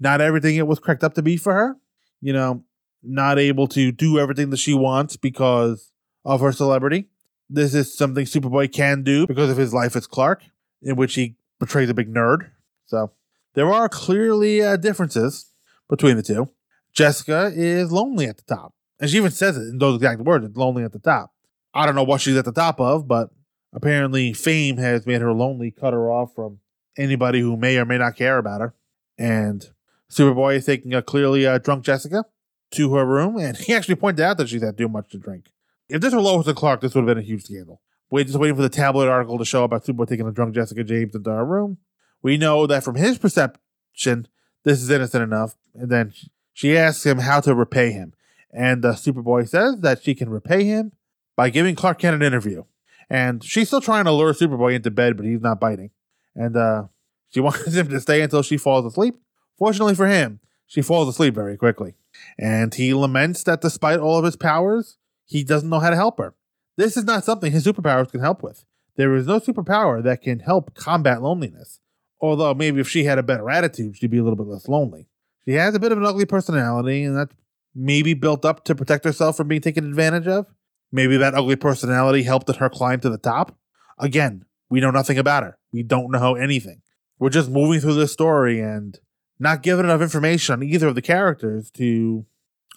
not everything it was cracked up to be for her. You know, not able to do everything that she wants because of her celebrity. This is something Superboy can do because of his life as Clark, in which he portrays a big nerd. So there are clearly uh, differences between the two. Jessica is lonely at the top. And she even says it in those exact words lonely at the top. I don't know what she's at the top of, but apparently fame has made her lonely, cut her off from anybody who may or may not care about her. And Superboy is taking a clearly uh, drunk Jessica to her room, and he actually pointed out that she's had too much to drink. If this were Lois and Clark, this would have been a huge scandal. We're just waiting for the tabloid article to show about Superboy taking a drunk Jessica James into our room. We know that from his perception, this is innocent enough. And then she asks him how to repay him. And uh, Superboy says that she can repay him by giving Clark Kent an interview. And she's still trying to lure Superboy into bed, but he's not biting. And uh, she wants him to stay until she falls asleep. Fortunately for him, she falls asleep very quickly. And he laments that despite all of his powers, he doesn't know how to help her. This is not something his superpowers can help with. There is no superpower that can help combat loneliness. Although maybe if she had a better attitude, she'd be a little bit less lonely. She has a bit of an ugly personality, and that's maybe built up to protect herself from being taken advantage of. Maybe that ugly personality helped her climb to the top. Again, we know nothing about her. We don't know anything. We're just moving through this story and not given enough information on either of the characters to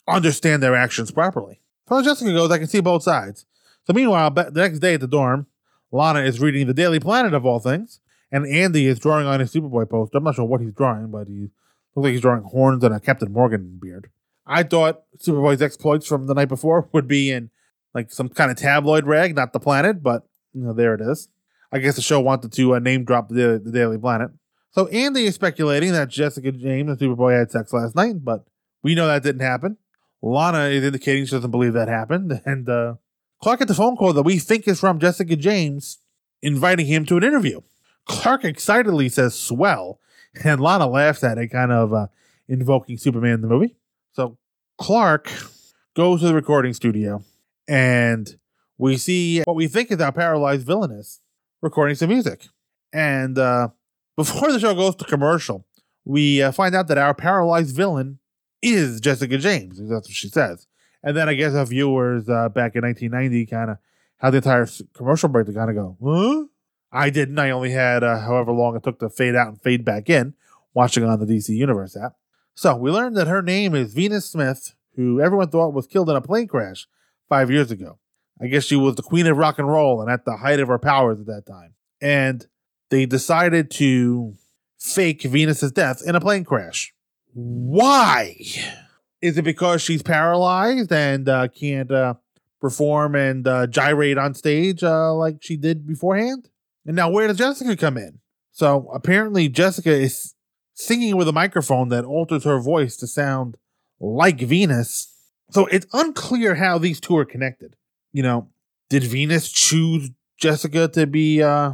understand their actions properly. As Jessica goes, I can see both sides. So meanwhile, the next day at the dorm, Lana is reading the Daily Planet of all things, and Andy is drawing on his Superboy poster. I'm not sure what he's drawing, but he looks like he's drawing horns and a Captain Morgan beard. I thought Superboy's exploits from the night before would be in like some kind of tabloid rag, not the Planet, but you know, there it is. I guess the show wanted to uh, name drop the, the Daily Planet. So Andy is speculating that Jessica James and Superboy had sex last night, but we know that didn't happen. Lana is indicating she doesn't believe that happened, and uh, Clark gets a phone call that we think is from Jessica James inviting him to an interview. Clark excitedly says swell, and Lana laughs at it, kind of uh, invoking Superman in the movie. So Clark goes to the recording studio, and we see what we think is our paralyzed villainess recording some music. And uh, before the show goes to commercial, we uh, find out that our paralyzed villain is Jessica James. That's what she says. And then I guess our viewers uh, back in 1990 kind of had the entire commercial break to kind of go, huh? I didn't. I only had uh, however long it took to fade out and fade back in watching on the DC Universe app. So we learned that her name is Venus Smith, who everyone thought was killed in a plane crash five years ago. I guess she was the queen of rock and roll and at the height of her powers at that time. And they decided to fake Venus's death in a plane crash. Why? Is it because she's paralyzed and uh, can't uh, perform and uh, gyrate on stage uh, like she did beforehand? And now, where does Jessica come in? So apparently, Jessica is singing with a microphone that alters her voice to sound like Venus. So it's unclear how these two are connected. You know, did Venus choose Jessica to be uh,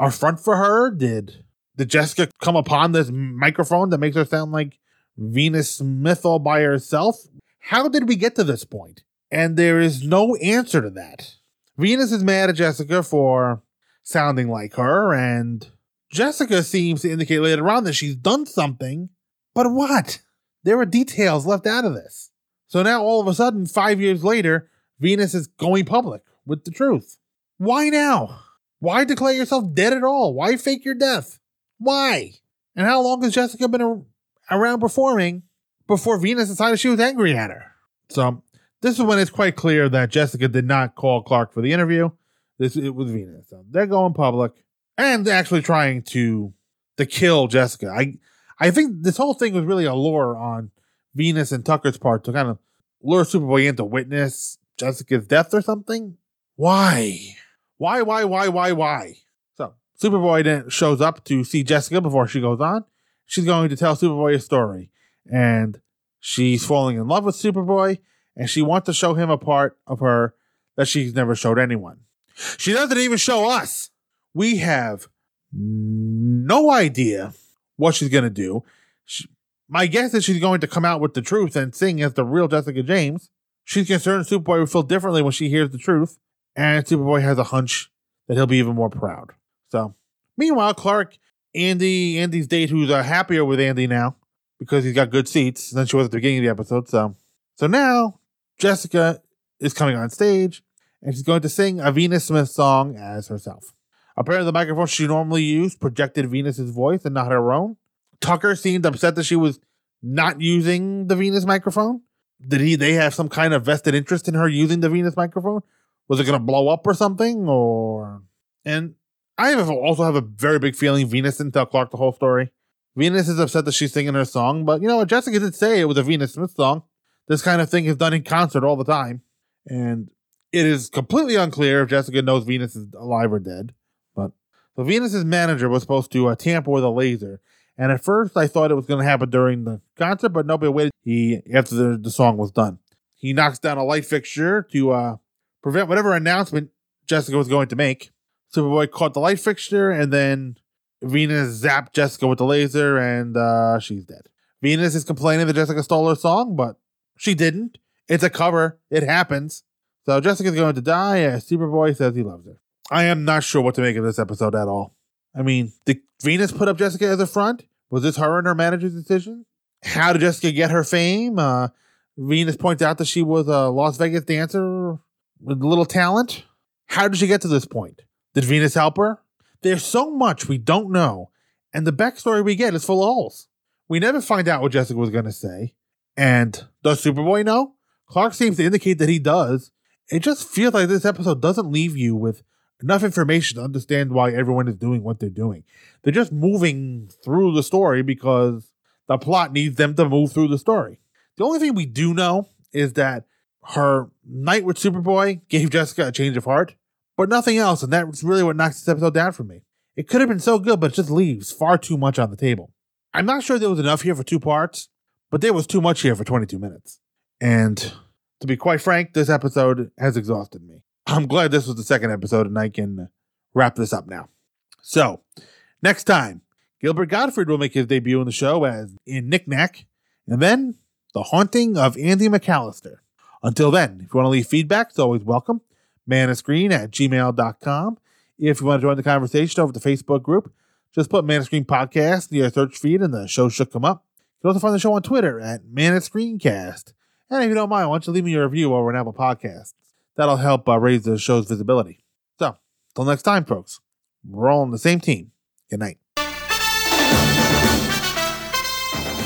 a front for her? Did did Jessica come upon this microphone that makes her sound like Venus Smith all by herself? How did we get to this point? And there is no answer to that. Venus is mad at Jessica for sounding like her, and Jessica seems to indicate later on that she's done something, but what? There are details left out of this. So now all of a sudden, five years later, Venus is going public with the truth. Why now? Why declare yourself dead at all? Why fake your death? Why? And how long has Jessica been a- around performing before Venus decided she was angry at her? So this is when it's quite clear that Jessica did not call Clark for the interview. This it was Venus. So they're going public and actually trying to to kill Jessica. I I think this whole thing was really a lure on Venus and Tucker's part to kind of lure Superboy into witness Jessica's death or something. Why? Why, why, why, why, why? So Superboy then shows up to see Jessica before she goes on. She's going to tell Superboy a story. And she's falling in love with Superboy, and she wants to show him a part of her that she's never showed anyone. She doesn't even show us. We have no idea what she's going to do. She, my guess is she's going to come out with the truth and sing as the real Jessica James. She's concerned Superboy will feel differently when she hears the truth, and Superboy has a hunch that he'll be even more proud. So, meanwhile, Clark, Andy, Andy's date, who's uh, happier with Andy now because he's got good seats than she was at the beginning of the episode. So, so now Jessica is coming on stage and she's going to sing a Venus Smith song as herself. Apparently, the microphone she normally used projected Venus's voice and not her own. Tucker seemed upset that she was not using the Venus microphone. Did he? They have some kind of vested interest in her using the Venus microphone? Was it going to blow up or something? Or and I have also have a very big feeling Venus didn't tell Clark the whole story. Venus is upset that she's singing her song, but you know what? Jessica did say it was a Venus Smith song. This kind of thing is done in concert all the time, and it is completely unclear if Jessica knows Venus is alive or dead. But so Venus's manager was supposed to uh, tamper with a laser, and at first I thought it was going to happen during the concert, but nobody waited. He after the, the song was done, he knocks down a light fixture to uh, prevent whatever announcement Jessica was going to make. Superboy caught the light fixture, and then Venus zapped Jessica with the laser, and uh, she's dead. Venus is complaining that Jessica stole her song, but she didn't. It's a cover. It happens. So Jessica's going to die Superboy says he loves her. I am not sure what to make of this episode at all. I mean, did Venus put up Jessica as a front? Was this her and her manager's decision? How did Jessica get her fame? Uh, Venus points out that she was a Las Vegas dancer with a little talent. How did she get to this point? Did Venus help her? There's so much we don't know, and the backstory we get is full of holes. We never find out what Jessica was going to say. And does Superboy know? Clark seems to indicate that he does. It just feels like this episode doesn't leave you with enough information to understand why everyone is doing what they're doing. They're just moving through the story because the plot needs them to move through the story. The only thing we do know is that her night with Superboy gave Jessica a change of heart, but nothing else, and that's really what knocks this episode down for me. It could have been so good, but it just leaves far too much on the table. I'm not sure there was enough here for two parts, but there was too much here for 22 minutes. And to be quite frank, this episode has exhausted me. I'm glad this was the second episode and I can wrap this up now. So, next time, Gilbert Gottfried will make his debut in the show as in Nick Knack, and then The Haunting of Andy McAlister. Until then, if you want to leave feedback, it's always welcome. Manascreen at gmail.com. If you want to join the conversation over the Facebook group, just put Manascreen Podcast in your search feed and the show should come up. You can also find the show on Twitter at Manascreencast. And if you don't mind, why don't you leave me a review over on Apple Podcasts? That'll help uh, raise the show's visibility. So, till next time, folks, we're all on the same team. Good night.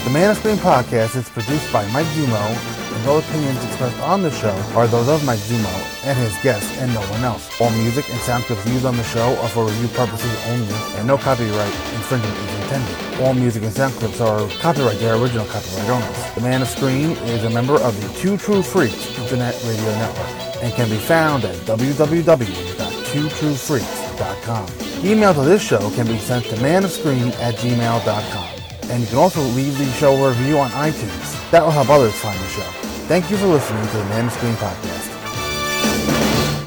The Man of Screen podcast is produced by Mike Zummo, and all opinions expressed on the show are those of Mike Zummo and his guests and no one else. All music and sound clips used on the show are for review purposes only, and no copyright infringement is intended. All music and sound clips are copyright their original copyright owners. The Man of Screen is a member of the Two True Freaks Internet Radio Network and can be found at www.twotruefreaks.com. Email to this show can be sent to manofscreen at gmail.com. And you can also leave the show a review on iTunes. That will help others find the show. Thank you for listening to the Man of Screen podcast.